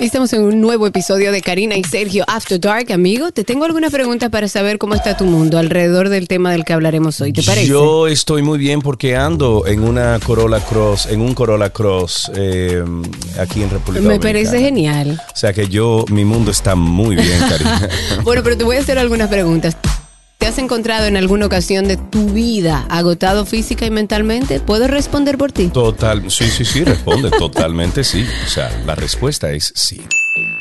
Estamos en un nuevo episodio de Karina y Sergio After Dark, amigo. Te tengo algunas preguntas para saber cómo está tu mundo alrededor del tema del que hablaremos hoy. ¿Te parece? Yo estoy muy bien porque ando en una Corolla Cross, en un Corolla Cross eh, aquí en República Me Dominicana. parece genial. O sea que yo, mi mundo está muy bien, Karina. Bueno, pero te voy a hacer algunas preguntas. ¿Te has encontrado en alguna ocasión de tu vida agotado física y mentalmente? ¿Puedo responder por ti? Total, sí, sí, sí, responde, totalmente sí. O sea, la respuesta es sí.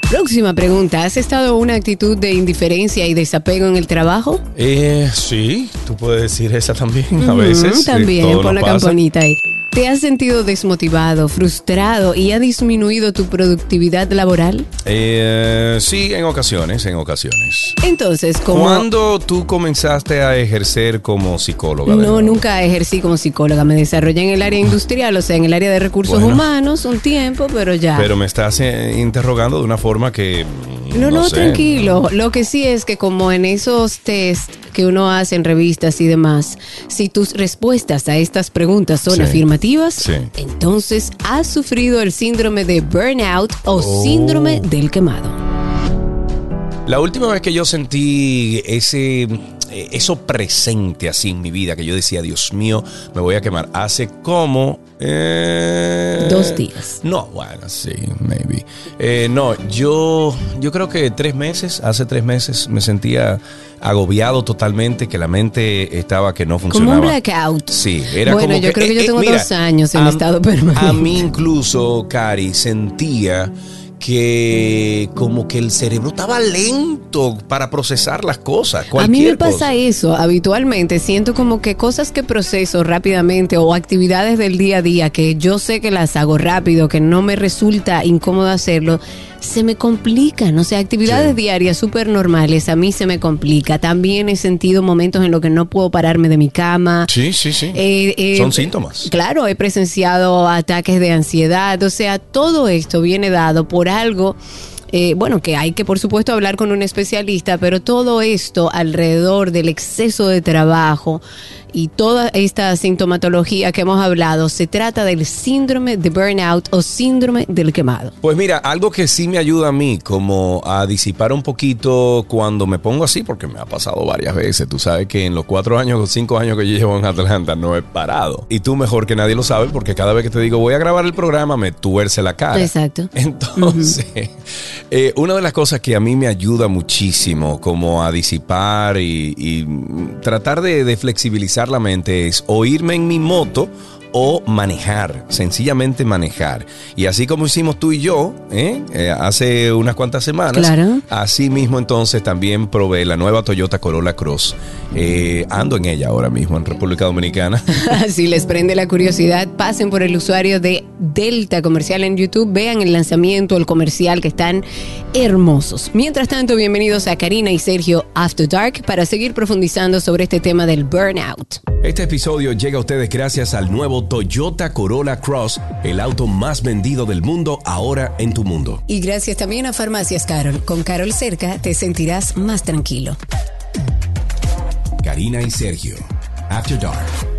Próxima pregunta. ¿Has estado en una actitud de indiferencia y desapego en el trabajo? Eh, sí, tú puedes decir esa también a Ujú, veces. eh, También, pon la pasa. campanita ahí. ¿Te has sentido desmotivado, frustrado y ha disminuido tu productividad laboral? Eh, sí, en ocasiones, en ocasiones. Entonces, como... ¿Cuándo tú comenzaste a ejercer como psicóloga? No, nunca ejercí como psicóloga. Me desarrollé en el área industrial, o sea, en el área de recursos Bueno. humanos un tiempo, pero ya. Pero me estás eh, interrogando de una forma que... no, no, sé. tranquilo. Lo que sí es que como en esos test que uno hace en revistas y demás, si tus respuestas a estas preguntas son Sí. afirmativas, Sí. entonces has sufrido el síndrome de burnout o Oh. síndrome del quemado. La última vez que yo sentí ese, eh, eso presente así en mi vida, que yo decía, Dios mío, me voy a quemar, hace como... eh, Dos días. No, bueno, sí, maybe. Eh, no, yo, yo creo que tres meses, hace tres meses me sentía agobiado totalmente, que la mente estaba que no Como funcionaba. un blackout. Sí, era bueno, como yo creo que yo tengo mira, dos años en a- estado permanente. A mí incluso, Cari, sentía que como que el cerebro estaba lento para procesar las cosas. A mí me pasa cosa. eso habitualmente. Siento como que cosas que proceso rápidamente o actividades del día a día que yo sé que las hago rápido, que no me resulta incómodo hacerlo, se me complican. O sea, actividades Sí. diarias súper normales, a mí se me complica. También he sentido momentos en los que no puedo pararme de mi cama. Sí, sí, sí. Eh, eh, Son síntomas. Claro, he presenciado ataques de ansiedad, o sea, todo esto viene dado por algo. eh, bueno, que hay que por supuesto hablar con un especialista, pero todo esto alrededor del exceso de trabajo y toda esta sintomatología que hemos hablado, se trata del síndrome de burnout o síndrome del quemado. Pues mira, algo que sí me ayuda a mí como a disipar un poquito cuando me pongo así, porque me ha pasado varias veces. Tú sabes que en los cuatro años o cinco años que yo llevo en Atlanta no he parado. Y tú mejor que nadie lo sabes porque cada vez que te digo voy a grabar el programa me tuerce la cara. Exacto. Entonces, eh, una de las cosas que a mí me ayuda muchísimo como a disipar y, y, tratar de, de flexibilizar la mente es o en mi moto o manejar, sencillamente manejar. Y así como hicimos tú y yo ¿eh? Eh, hace unas cuantas semanas, Claro. así mismo entonces también probé la nueva Toyota Corolla Cross. Eh, ando en ella ahora mismo en República Dominicana. si les prende la curiosidad, pasen por el usuario de Delta Comercial en YouTube, vean el lanzamiento, el comercial, que están hermosos. Mientras tanto, bienvenidos a Karina y Sergio After Dark para seguir profundizando sobre este tema del burnout. Este episodio llega a ustedes gracias al nuevo Toyota Corolla Cross, el auto más vendido del mundo ahora en tu mundo. Y gracias también a Farmacias Carol. Con Carol cerca te sentirás más tranquilo. Karina y Sergio, After Dark.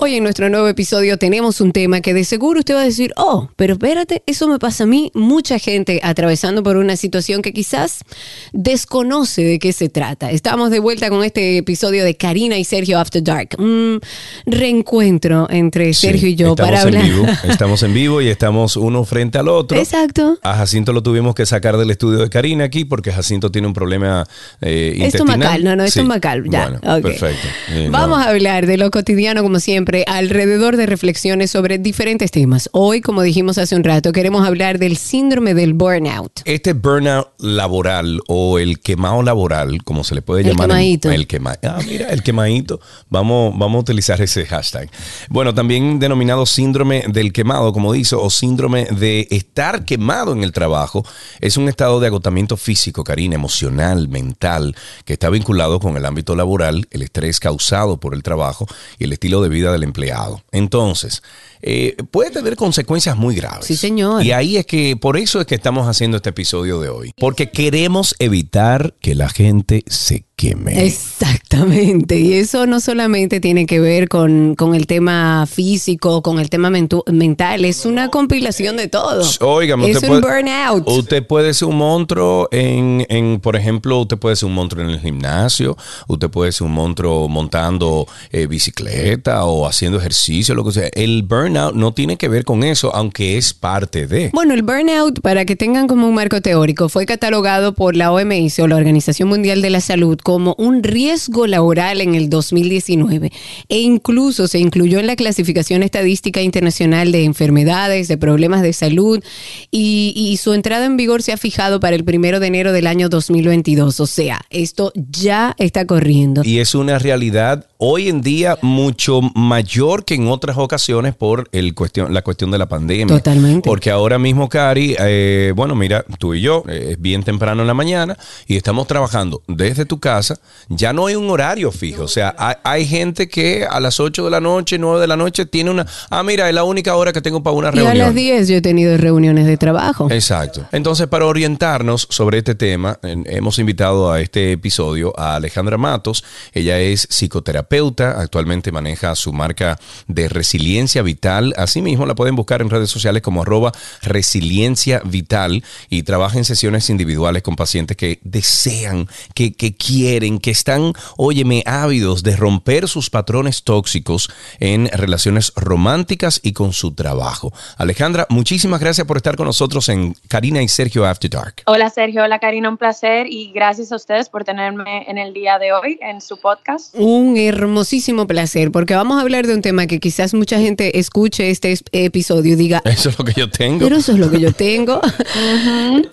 Hoy en nuestro nuevo episodio tenemos un tema que de seguro usted va a decir, oh, pero espérate, eso me pasa a mí, mucha gente atravesando por una situación que quizás desconoce de qué se trata. Estamos de vuelta con este episodio de Karina y Sergio After Dark, un reencuentro entre Sergio y yo estamos para hablar. En vivo, estamos en vivo y estamos uno frente al otro. Exacto. A Jacinto lo tuvimos que sacar del estudio de Karina aquí porque Jacinto tiene un problema eh, intestinal. Estomacal, no, no, Sí. estomacal, ya. Bueno, perfecto. Eh, Vamos no. a hablar de lo cotidiano, como siempre, alrededor de reflexiones sobre diferentes temas. Hoy, como dijimos hace un rato, queremos hablar del síndrome del burnout. Este burnout laboral o el quemado laboral, como se le puede El llamar. en- quemadito. El quema, ah, mira, el quemadito. Vamos, vamos a utilizar ese hashtag. Bueno, también denominado síndrome del quemado, como dice, o síndrome de estar quemado en el trabajo. Es un estado de agotamiento físico, Karina, emocional, mental, que está vinculado con el ámbito laboral, el estrés causado por el trabajo y el estilo de vida empleado. Entonces, eh, puede tener consecuencias muy graves. Sí, señor. Y ahí es que, por eso es que estamos haciendo este episodio de hoy. Porque queremos evitar que la gente se quemé. Exactamente. Y eso no solamente tiene que ver con, con el tema físico, con el tema mental, es una compilación de todo. Oiga, es usted un puede, burnout. Usted puede ser un monstruo en, en, por ejemplo, usted puede ser un monstruo en el gimnasio, usted puede ser un monstruo montando eh, bicicleta o haciendo ejercicio, lo que sea. El burnout no tiene que ver con eso, aunque es parte de. Bueno, el burnout, para que tengan como un marco teórico, fue catalogado por la OMS o la Organización Mundial de la Salud como un riesgo laboral en el 2019 e incluso se incluyó en la clasificación estadística internacional de enfermedades, de problemas de salud y, y su entrada en vigor se ha fijado para el primero de enero del año 2022. O sea, esto ya está corriendo. Y es una realidad hoy en día mucho mayor que en otras ocasiones por el cuestión, la cuestión de la pandemia. Totalmente. Porque ahora mismo, Cari, eh, bueno, mira, tú y yo, eh, es bien temprano en la mañana y estamos trabajando desde tu casa. Ya no hay un horario fijo. O sea, hay, hay gente que a las 8 de la noche, 9 de la noche, tiene una. Ah, mira, es la única hora que tengo para una Y a reunión. las 10 yo he tenido reuniones de trabajo. Exacto. Entonces, para orientarnos sobre este tema, hemos invitado a este episodio a Alejandra Matos. Ella es psicoterapeuta, actualmente maneja su marca de resiliencia vital. Asimismo, la pueden buscar en redes sociales como arroba resiliencia vital y trabaja en sesiones individuales con pacientes que desean, que, que quieren, que están, óyeme, ávidos de romper sus patrones tóxicos en relaciones románticas y con su trabajo. Alejandra, muchísimas gracias por estar con nosotros en Karina y Sergio After Dark. Hola Sergio, hola Karina, un placer y gracias a ustedes por tenerme en el día de hoy en su podcast. Un hermosísimo placer, porque vamos a hablar de un tema que quizás mucha gente escuche este es- episodio y diga, Eso es lo que yo tengo. pero eso es lo que yo tengo.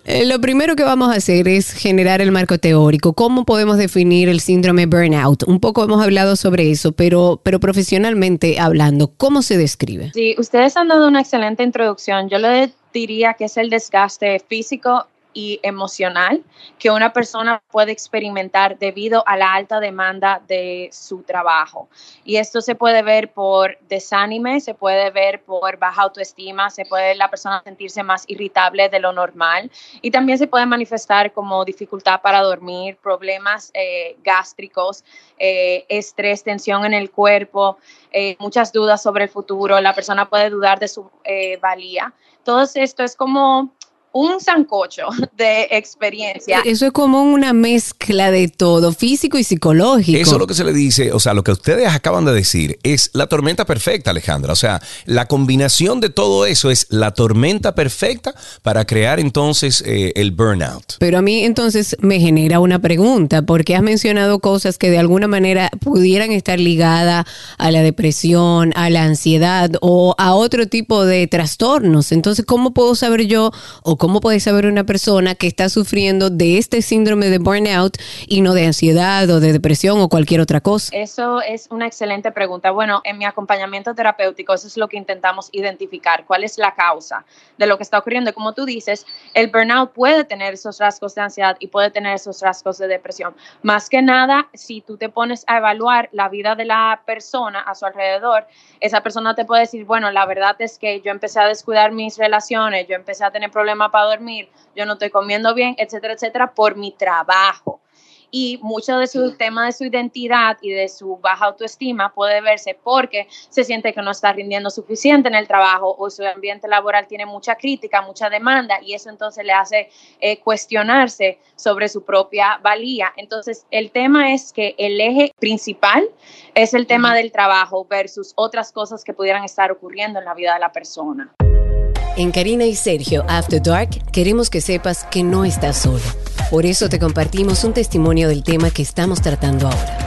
Eh, lo primero que vamos a hacer es generar el marco teórico. ¿Cómo podemos definir el síndrome burnout? Un poco hemos hablado sobre eso, pero, pero profesionalmente hablando, ¿cómo se describe? Sí, ustedes han dado una excelente introducción. Yo le diría que es el desgaste físico y emocional que una persona puede experimentar debido a la alta demanda de su trabajo. Y esto se puede ver por desánime, se puede ver por baja autoestima, se puede la persona sentirse más irritable de lo normal y también se puede manifestar como dificultad para dormir, problemas eh, gástricos, eh, estrés, tensión en el cuerpo, eh, muchas dudas sobre el futuro, la persona puede dudar de su eh, valía. Todo esto es como un sancocho de experiencia. Eso es como una mezcla de todo, físico y psicológico. Eso es lo que se le dice, o sea, lo que ustedes acaban de decir es la tormenta perfecta, Alejandra. O sea, la combinación de todo eso es la tormenta perfecta para crear entonces eh, el burnout. Pero a mí entonces me genera una pregunta, porque has mencionado cosas que de alguna manera pudieran estar ligadas a la depresión, a la ansiedad o a otro tipo de trastornos. Entonces, ¿cómo puedo saber yo o cómo puede saber una persona que está sufriendo de este síndrome de burnout y no de ansiedad o de depresión o cualquier otra cosa? Eso es una excelente pregunta. Bueno, en mi acompañamiento terapéutico, eso es lo que intentamos identificar, cuál es la causa de lo que está ocurriendo. Como tú dices, el burnout puede tener esos rasgos de ansiedad y puede tener esos rasgos de depresión. Más que nada, si tú te pones a evaluar la vida de la persona a su alrededor, esa persona te puede decir, bueno, la verdad es que yo empecé a descuidar mis relaciones, yo empecé a tener problemas para dormir, yo no estoy comiendo bien, etcétera, etcétera, por mi trabajo y mucho de su tema de su identidad y de su baja autoestima puede verse porque se siente que no está rindiendo suficiente en el trabajo o su ambiente laboral tiene mucha crítica, mucha demanda y eso entonces le hace eh, cuestionarse sobre su propia valía. Entonces, el tema es que el eje principal es el tema del trabajo versus otras cosas que pudieran estar ocurriendo en la vida de la persona. En Karina y Sergio After Dark queremos que sepas que no estás solo. Por eso te compartimos un testimonio del tema que estamos tratando ahora.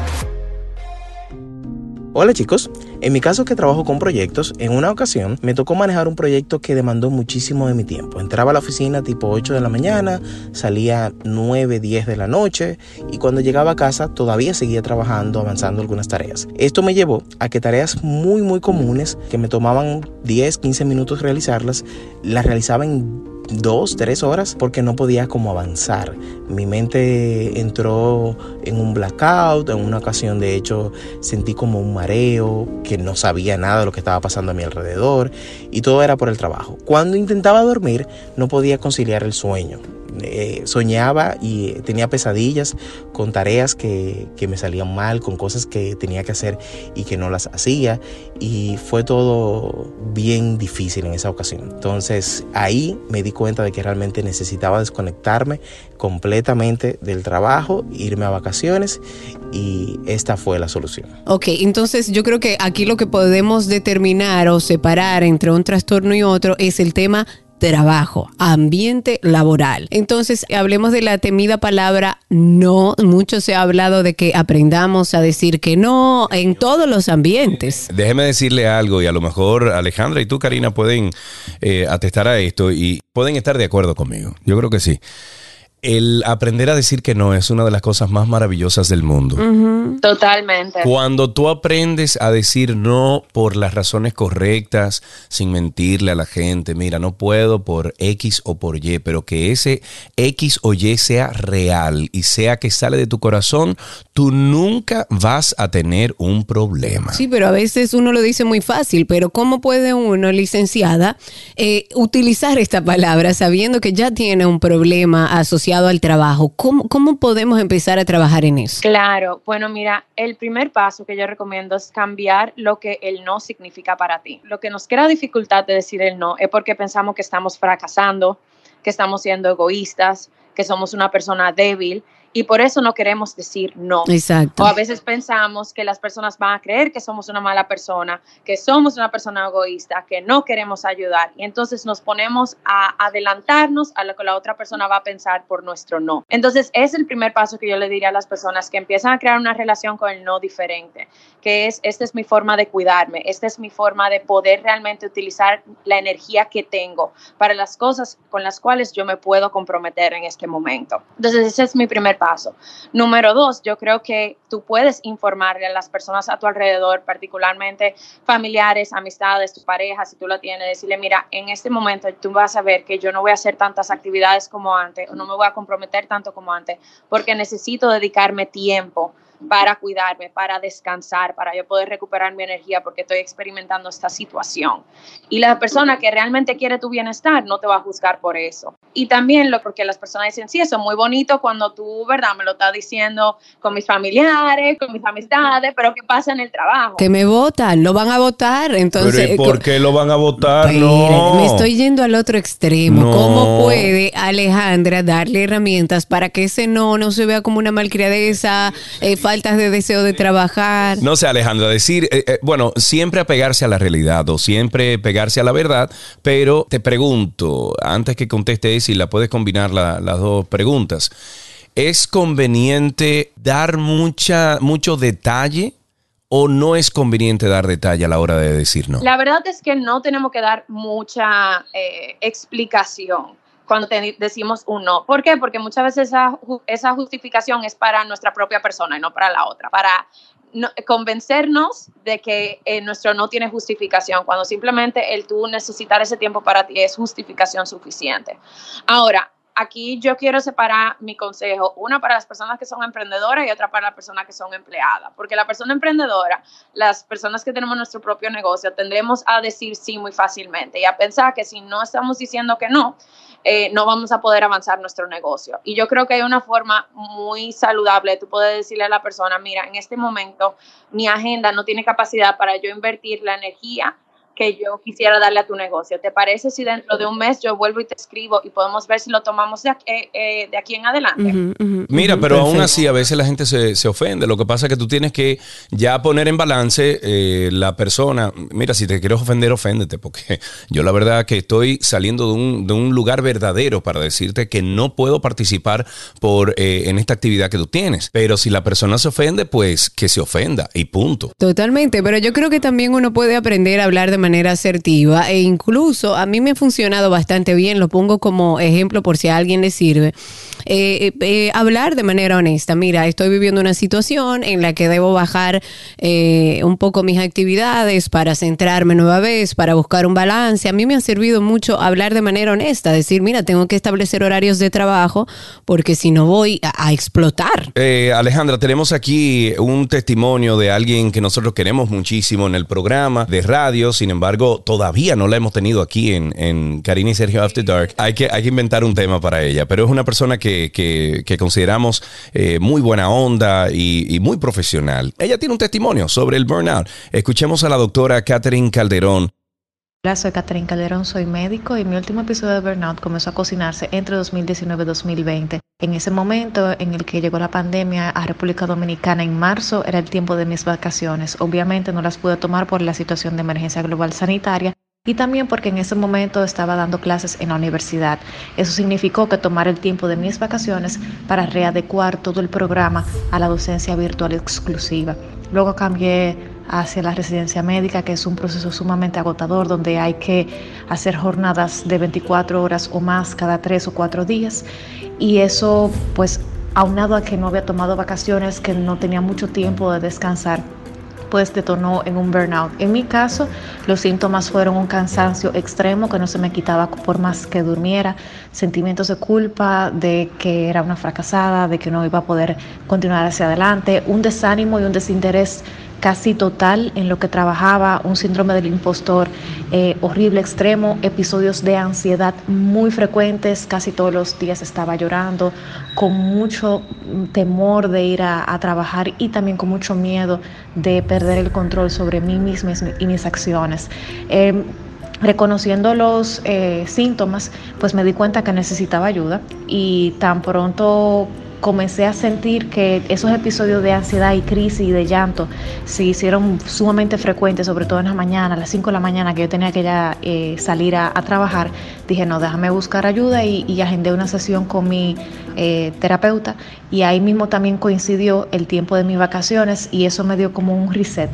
Hola chicos, en mi caso que trabajo con proyectos, en una ocasión me tocó manejar un proyecto que demandó muchísimo de mi tiempo. Entraba a la oficina tipo 8 de la mañana, salía 9, 10 de la noche y cuando llegaba a casa todavía seguía trabajando, avanzando algunas tareas. Esto me llevó a que tareas muy muy comunes que me tomaban 10, 15 minutos realizarlas, las realizaba en dos, tres horas porque no podía como avanzar. Mi mente entró en un blackout, en una ocasión de hecho sentí como un mareo, que no sabía nada de lo que estaba pasando a mi alrededor y todo era por el trabajo. Cuando intentaba dormir no podía conciliar el sueño. Eh, soñaba y tenía pesadillas con tareas que, que, me salían mal, con cosas que tenía que hacer y que no las hacía. Y fue todo bien difícil en esa ocasión. Entonces ahí me di cuenta de que realmente necesitaba desconectarme completamente del trabajo, irme a vacaciones y esta fue la solución. Ok, entonces yo creo que aquí lo que podemos determinar o separar entre un trastorno y otro es el tema trabajo, ambiente laboral. Entonces, hablemos de la temida palabra no. Mucho se ha hablado de que aprendamos a decir que no en todos los ambientes. Déjeme decirle algo y a lo mejor Alejandra y tú, Karina, pueden eh, atestar a esto y pueden estar de acuerdo conmigo. Yo creo que sí. El aprender a decir que no es una de las cosas más maravillosas del mundo. Totalmente. Cuando tú aprendes a decir no por las razones correctas, sin mentirle a la gente, mira, no puedo por X o por Y, pero que ese X o Y sea real y sea que sale de tu corazón, tú nunca vas a tener un problema. Sí, pero a veces uno lo dice muy fácil, pero ¿cómo puede uno, licenciada, eh, utilizar esta palabra sabiendo que ya tiene un problema asociado? Al trabajo. ¿Cómo, ¿Cómo podemos empezar a trabajar en eso? Claro, bueno, mira, el primer paso que yo recomiendo es cambiar lo que el no significa para ti. Lo que nos crea dificultad de decir el no es porque pensamos que estamos fracasando, que estamos siendo egoístas, que somos una persona débil y por eso no queremos decir no. Exacto. O a veces pensamos que las personas van a creer que somos una mala persona, que somos una persona egoísta, que no queremos ayudar y entonces nos ponemos a adelantarnos a lo que la otra persona va a pensar por nuestro no. Entonces es el primer paso que yo le diría a las personas que empiezan a crear una relación con el no diferente, que es, esta es mi forma de cuidarme, esta es mi forma de poder realmente utilizar la energía que tengo para las cosas con las cuales yo me puedo comprometer en este momento. Entonces ese es mi primer paso. Número dos, yo creo que tú puedes informarle a las personas a tu alrededor, particularmente familiares, amistades, tu pareja, si tú la tienes, decirle, mira, en este momento tú vas a ver que yo no voy a hacer tantas actividades como antes, o no me voy a comprometer tanto como antes, porque necesito dedicarme tiempo para cuidarme, para descansar, para yo poder recuperar mi energía porque estoy experimentando esta situación. Y la persona que realmente quiere tu bienestar no te va a juzgar por eso. Y también lo porque las personas dicen, sí, eso es muy bonito cuando tú, ¿verdad? Me lo estás diciendo con mis familiares, con mis amistades, pero ¿qué pasa en el trabajo? Que me votan, lo van a votar, entonces... Pero ¿por qué lo van a votar? no. Me estoy yendo al otro extremo. ¿Cómo puede Alejandra darle herramientas para que ese no no se vea como una malcriadeza, eh, faltas de deseo de trabajar. No sé, Alejandra, decir, eh, eh, bueno, siempre apegarse a la realidad o siempre pegarse a la verdad, pero te pregunto, antes que conteste si la puedes combinar las dos preguntas, ¿es conveniente dar mucha, mucho detalle? ¿O no es conveniente dar detalle a la hora de decir no? La verdad es que no tenemos que dar mucha eh, explicación cuando decimos un no. ¿Por qué? Porque muchas veces esa, esa justificación es para nuestra propia persona y no para la otra, para convencernos de que eh, nuestro no tiene justificación, cuando simplemente el tú necesitar ese tiempo para ti es justificación suficiente. Ahora, aquí yo quiero separar mi consejo, una para las personas que son emprendedoras y otra para las personas que son empleadas, porque la persona emprendedora, las personas que tenemos nuestro propio negocio, tendremos a decir sí muy fácilmente y a pensar que si no estamos diciendo que no, eh, no vamos a poder avanzar nuestro negocio. Y yo creo que hay una forma muy saludable, tú puedes decirle a la persona, mira, en este momento mi agenda no tiene capacidad para yo invertir la energía que yo quisiera darle a tu negocio. ¿Te parece si dentro de un mes yo vuelvo y te escribo y podemos ver si lo tomamos de aquí, eh, de aquí en adelante? Mira, pero aún así a veces la gente se, se, ofende. Lo que pasa es que tú tienes que ya poner en balance eh, la persona. Mira, si te quieres ofender, oféndete, porque yo la verdad que estoy saliendo de un, de un lugar verdadero para decirte que no puedo participar por, eh, en esta actividad que tú tienes. Pero si la persona se ofende, pues que se ofenda y punto. Totalmente, pero yo creo que también uno puede aprender a hablar de manera manera asertiva e incluso a mí me ha funcionado bastante bien, lo pongo como ejemplo por si a alguien le sirve. Eh, eh, hablar de manera honesta, mira, estoy viviendo una situación en la que debo bajar eh, un poco mis actividades para centrarme nueva vez, para buscar un balance. A mí me ha servido mucho hablar de manera honesta, decir, mira, tengo que establecer horarios de trabajo porque si no voy a, a explotar. Alejandra, tenemos aquí un testimonio de alguien que nosotros queremos muchísimo en el programa de radio, sin embargo, embargo, todavía no la hemos tenido aquí en, en Karina y Sergio After Dark. Hay que, hay que inventar un tema para ella, pero es una persona que, que, que consideramos eh, muy buena onda y, y muy profesional. Ella tiene un testimonio sobre el burnout. Escuchemos a la doctora Catherine Calderón. Hola, soy Catherine Calderón, soy médico y mi último episodio de Burnout comenzó a cocinarse entre 2019 y 2020. En ese momento en el que llegó la pandemia a República Dominicana en marzo era el tiempo de mis vacaciones. Obviamente no las pude tomar por la situación de emergencia global sanitaria y también porque en ese momento estaba dando clases en la universidad. Eso significó que tomar el tiempo de mis vacaciones para readecuar todo el programa a la docencia virtual exclusiva. Luego cambié hacia la residencia médica, que es un proceso sumamente agotador, donde hay que hacer jornadas de 24 horas o más cada tres o cuatro días. Y eso, pues, aunado a que no había tomado vacaciones, que no tenía mucho tiempo de descansar, pues detonó en un burnout. En mi caso, los síntomas fueron un cansancio extremo que no se me quitaba por más que durmiera, sentimientos de culpa, de que era una fracasada, de que no iba a poder continuar hacia adelante, un desánimo y un desinterés casi total en lo que trabajaba, un síndrome del impostor eh, horrible, extremo, episodios de ansiedad muy frecuentes, casi todos los días estaba llorando, con mucho temor de ir a, trabajar y también con mucho miedo de perder el control sobre mí misma y mis acciones. Em, reconociendo los eh, síntomas, pues me di cuenta que necesitaba ayuda y tan pronto comencé a sentir que esos episodios de ansiedad y crisis y de llanto se hicieron sumamente frecuentes, sobre todo en la mañana, a las 5 de la mañana que yo tenía que ya eh, salir a, trabajar, dije, no, déjame buscar ayuda y, agendé una sesión con mi eh, terapeuta y ahí mismo también coincidió el tiempo de mis vacaciones y eso me dio como un reset.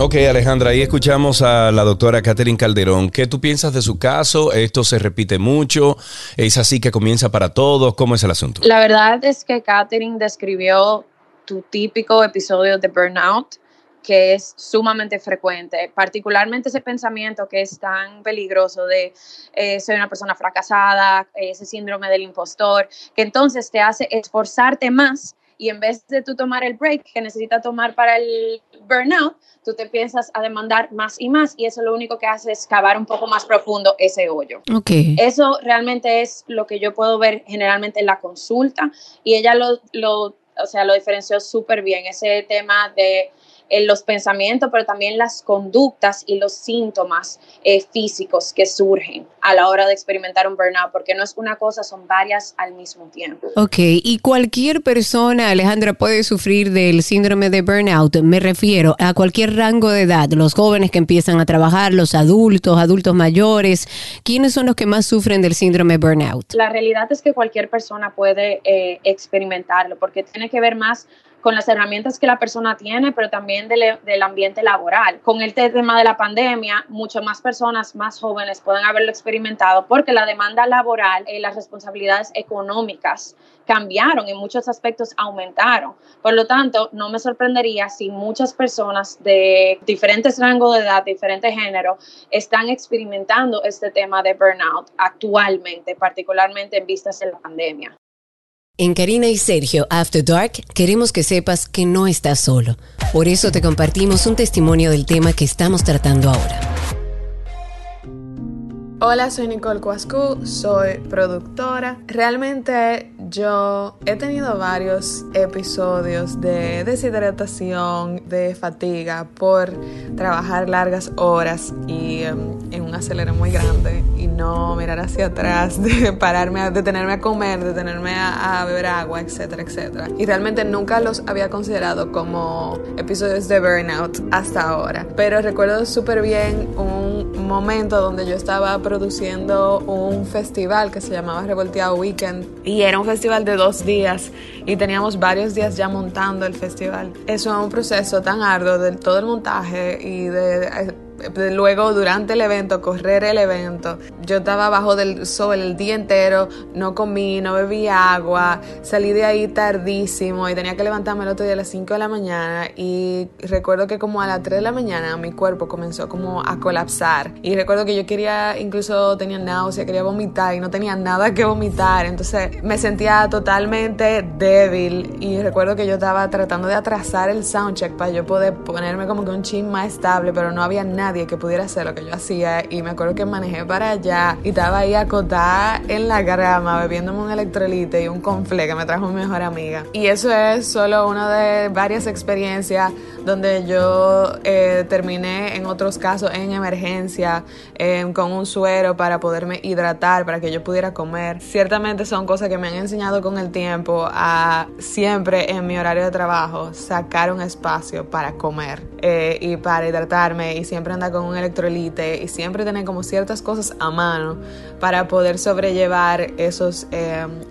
Ok, Alejandra, ahí escuchamos a la doctora Catherine Calderón. ¿Qué tú piensas de su caso? ¿Esto se repite mucho? ¿Es así que comienza para todos? ¿Cómo es el asunto? La verdad es que Catherine describió tu típico episodio de burnout, que es sumamente frecuente, particularmente ese pensamiento que es tan peligroso de eh, soy una persona fracasada, ese síndrome del impostor, que entonces te hace esforzarte más y en vez de tú tomar el break que necesitas tomar para el burnout, tú te empiezas a demandar más y más y eso lo único que hace es cavar un poco más profundo ese hoyo. Okay. Eso realmente es lo que yo puedo ver generalmente en la consulta y ella lo, lo o sea, lo diferenció súper bien, ese tema de en los pensamientos, pero también las conductas y los síntomas eh, físicos que surgen a la hora de experimentar un burnout, porque no es una cosa, son varias al mismo tiempo. Ok, y cualquier persona, Alejandra, puede sufrir del síndrome de burnout. Me refiero a cualquier rango de edad, los jóvenes que empiezan a trabajar, los adultos, adultos mayores. ¿Quiénes son los que más sufren del síndrome burnout? La realidad es que cualquier persona puede eh, experimentarlo, porque tiene que ver más con las herramientas que la persona tiene, pero también del, del, ambiente laboral. Con el tema de la pandemia, muchas más personas más jóvenes pueden haberlo experimentado porque la demanda laboral y las responsabilidades económicas cambiaron, en muchos aspectos aumentaron. Por lo tanto, no me sorprendería si muchas personas de diferentes rangos de edad, diferentes géneros, están experimentando este tema de burnout actualmente, particularmente en vistas de la pandemia. En Karina y Sergio After Dark queremos que sepas que no estás solo. Por eso te compartimos un testimonio del tema que estamos tratando ahora. Hola, soy Nicole Cuascu, soy productora. Realmente yo he tenido varios episodios de deshidratación, de fatiga por trabajar largas horas y em, en un acelero muy grande y no mirar hacia atrás, de pararme, a, detenerme a comer, detenerme a, a beber agua, etcétera, etcétera. Y realmente nunca los había considerado como episodios de burnout hasta ahora. Pero recuerdo súper bien un momento donde yo estaba produciendo un festival que se llamaba Revolteado Weekend y era un festival de dos días y teníamos varios días ya montando el festival. Eso es un proceso tan arduo de todo el montaje y de luego durante el evento, correr el evento. Yo estaba bajo del sol el día entero, no comí, no bebí agua, salí de ahí tardísimo y tenía que levantarme el otro día a las 5 de la mañana y recuerdo que como a las 3 de la mañana mi cuerpo comenzó como a colapsar y recuerdo que yo quería, incluso tenía náusea, quería vomitar y no tenía nada que vomitar, entonces me sentía totalmente débil y recuerdo que yo estaba tratando de atrasar el soundcheck para yo poder ponerme como que un chin más estable, pero no había nada nadie que pudiera hacer lo que yo hacía y me acuerdo que manejé para allá y estaba ahí acotada en la grama bebiéndome un electrolite y un confle que me trajo mi mejor amiga. Y eso es solo una de varias experiencias donde yo eh, terminé en otros casos en emergencia eh, con un suero para poderme hidratar, para que yo pudiera comer. Ciertamente son cosas que me han enseñado con el tiempo a siempre en mi horario de trabajo sacar un espacio para comer eh, y para hidratarme y siempre andar con un electrolite y siempre tener como ciertas cosas a mano para poder sobrellevar esos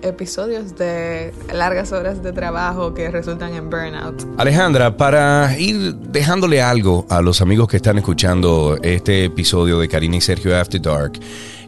episodios de largas horas de trabajo que resultan en burnout. Alejandra, para ir dejándole algo a los amigos que están escuchando este episodio de Karina y Sergio After Dark,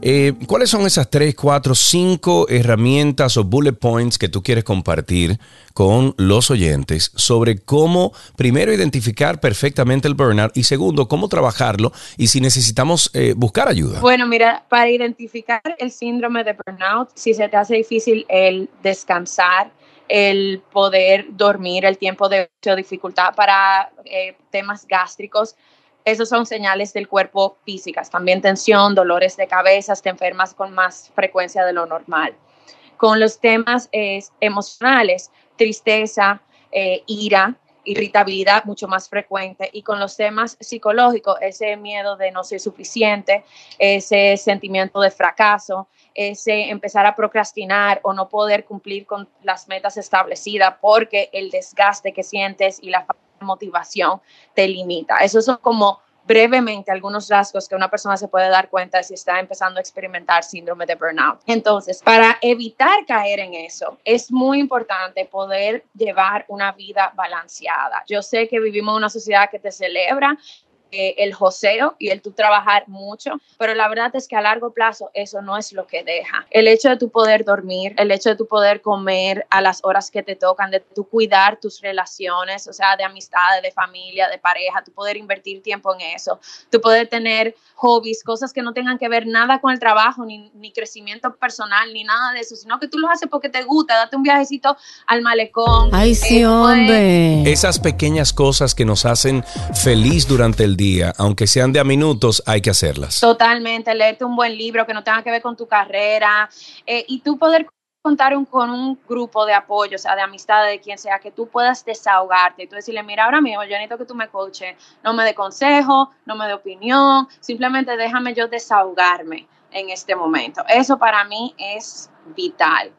eh, ¿cuáles son esas tres, cuatro, cinco herramientas o bullet points que tú quieres compartir con los oyentes sobre cómo, primero, identificar perfectamente el burnout y segundo, cómo trabajarlo y si necesitamos eh, buscar ayuda? Bueno, mira, para identificar el síndrome de burnout, si se te hace difícil el descansar, el poder dormir, el tiempo de dificultad para eh, temas gástricos. Esos son señales del cuerpo físicas. También tensión, dolores de cabeza, te enfermas con más frecuencia de lo normal. Con los temas emocionales, tristeza, eh, ira, irritabilidad mucho más frecuente y con los temas psicológicos, ese miedo de no ser suficiente, ese sentimiento de fracaso, ese empezar a procrastinar o no poder cumplir con las metas establecidas porque el desgaste que sientes y la motivación te limita. Esos son como brevemente algunos rasgos que una persona se puede dar cuenta si está empezando a experimentar síndrome de burnout. Entonces, para evitar caer en eso, es muy importante poder llevar una vida balanceada. Yo sé que vivimos en una sociedad que te celebra eh, el joseo y el tú trabajar mucho, pero la verdad es que a largo plazo eso no es lo que deja. El hecho de tu poder dormir, el hecho de tu poder comer a las horas que te tocan, de tu cuidar tus relaciones, o sea, de amistad, de familia, de pareja, tu poder invertir tiempo en eso, tu poder tener hobbies, cosas que no tengan que ver nada con el trabajo, ni, ni crecimiento personal, ni nada de eso, sino que tú lo haces porque te gusta, date un viajecito al malecón. Ay, sí, eh, hombre. Esas pequeñas cosas que nos hacen feliz durante el día, aunque sean de a minutos, hay que hacerlas. Totalmente, leerte un buen libro que no tenga que ver con tu carrera eh, y tú poder contar con un grupo de apoyo, o sea, de amistad, de quien sea, que tú puedas desahogarte tú decirle, mira, ahora mismo yo necesito que tú me coaches, no me dé consejo, no me dé opinión, simplemente déjame yo desahogarme en este momento. Eso para mí es vital.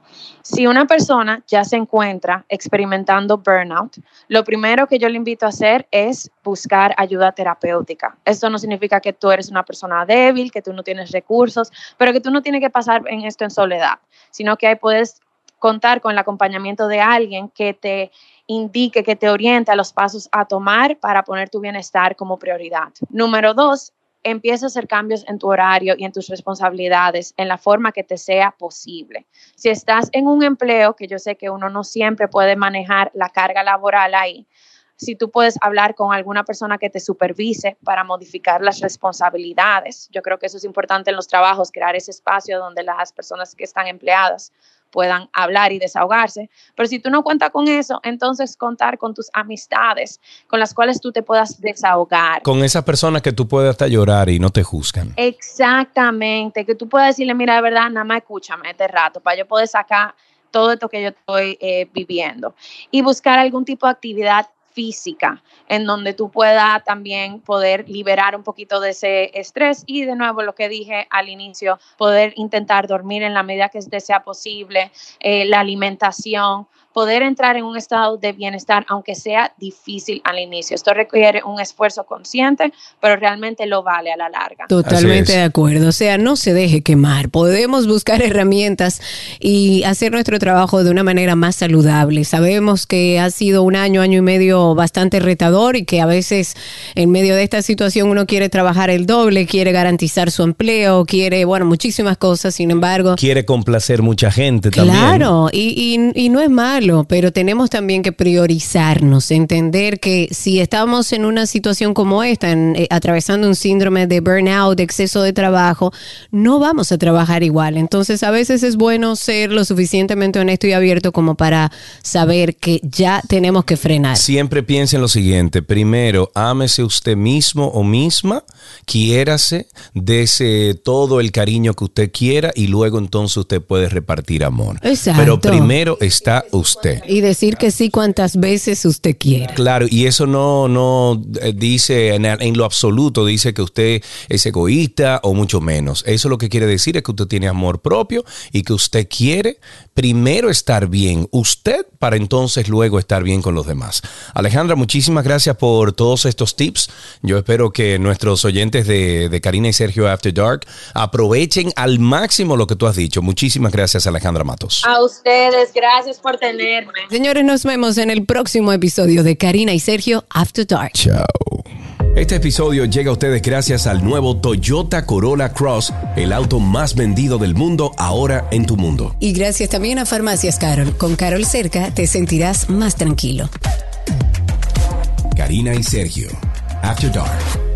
Si una persona ya se encuentra experimentando burnout, lo primero que yo le invito a hacer es buscar ayuda terapéutica. Esto no significa que tú eres una persona débil, que tú no tienes recursos, pero que tú no tienes que pasar en esto en soledad, sino que ahí puedes contar con el acompañamiento de alguien que te indique, que te oriente a los pasos a tomar para poner tu bienestar como prioridad. Número dos, empieza a hacer cambios en tu horario y en tus responsabilidades en la forma que te sea posible. Si estás en un empleo, que yo sé que uno no siempre puede manejar la carga laboral ahí, si tú puedes hablar con alguna persona que te supervise para modificar las responsabilidades. Yo creo que eso es importante en los trabajos, crear ese espacio donde las personas que están empleadas puedan hablar y desahogarse. Pero si tú no cuentas con eso, entonces contar con tus amistades con las cuales tú te puedas desahogar. Con esas personas que tú puedes hasta llorar y no te juzgan. Exactamente, que tú puedas decirle, mira, de verdad, nada más escúchame este rato para yo poder sacar todo esto que yo estoy eh, viviendo y buscar algún tipo de actividad en donde tú puedas también poder liberar un poquito de ese estrés y de nuevo lo que dije al inicio, poder intentar dormir en la medida que sea posible, eh, la alimentación, poder entrar en un estado de bienestar, aunque sea difícil al inicio. Esto requiere un esfuerzo consciente, pero realmente lo vale a la larga. Totalmente de acuerdo. O sea, no se deje quemar. Podemos buscar herramientas y hacer nuestro trabajo de una manera más saludable. Sabemos que ha sido un año, año y medio bastante retador y que a veces en medio de esta situación uno quiere trabajar el doble, quiere garantizar su empleo, quiere, bueno, muchísimas cosas. Sin embargo... Quiere complacer mucha gente también. Claro, y, y, y no es malo malo, pero tenemos también que priorizarnos, entender que si estamos en una situación como esta, en, eh, atravesando un síndrome de burnout, de exceso de trabajo, no vamos a trabajar igual. Entonces, a veces es bueno ser lo suficientemente honesto y abierto como para saber que ya tenemos que frenar. Siempre piense en lo siguiente. Primero, ámese usted mismo o misma, quiérase, dese todo el cariño que usted quiera y luego entonces usted puede repartir amor. Exacto. Pero primero está usted. Y decir que sí cuantas veces usted quiera. Claro, y eso no, no eh, dice en, en lo absoluto, dice que usted es egoísta o mucho menos. Eso lo que quiere decir es que usted tiene amor propio y que usted quiere primero estar bien usted para entonces luego estar bien con los demás. Alejandra, muchísimas gracias por todos estos tips. Yo espero que nuestros oyentes de, de Karina y Sergio After Dark aprovechen al máximo lo que tú has dicho. Muchísimas gracias, Alejandra Matos. A ustedes, gracias por tenerme. Señores, nos vemos en el próximo episodio de Karina y Sergio After Dark. Chao. Este episodio llega a ustedes gracias al nuevo Toyota Corolla Cross, el auto más vendido del mundo ahora en tu mundo. Y gracias también a Farmacias Carol. Con Carol cerca te sentirás más tranquilo. Karina y Sergio, After Dark.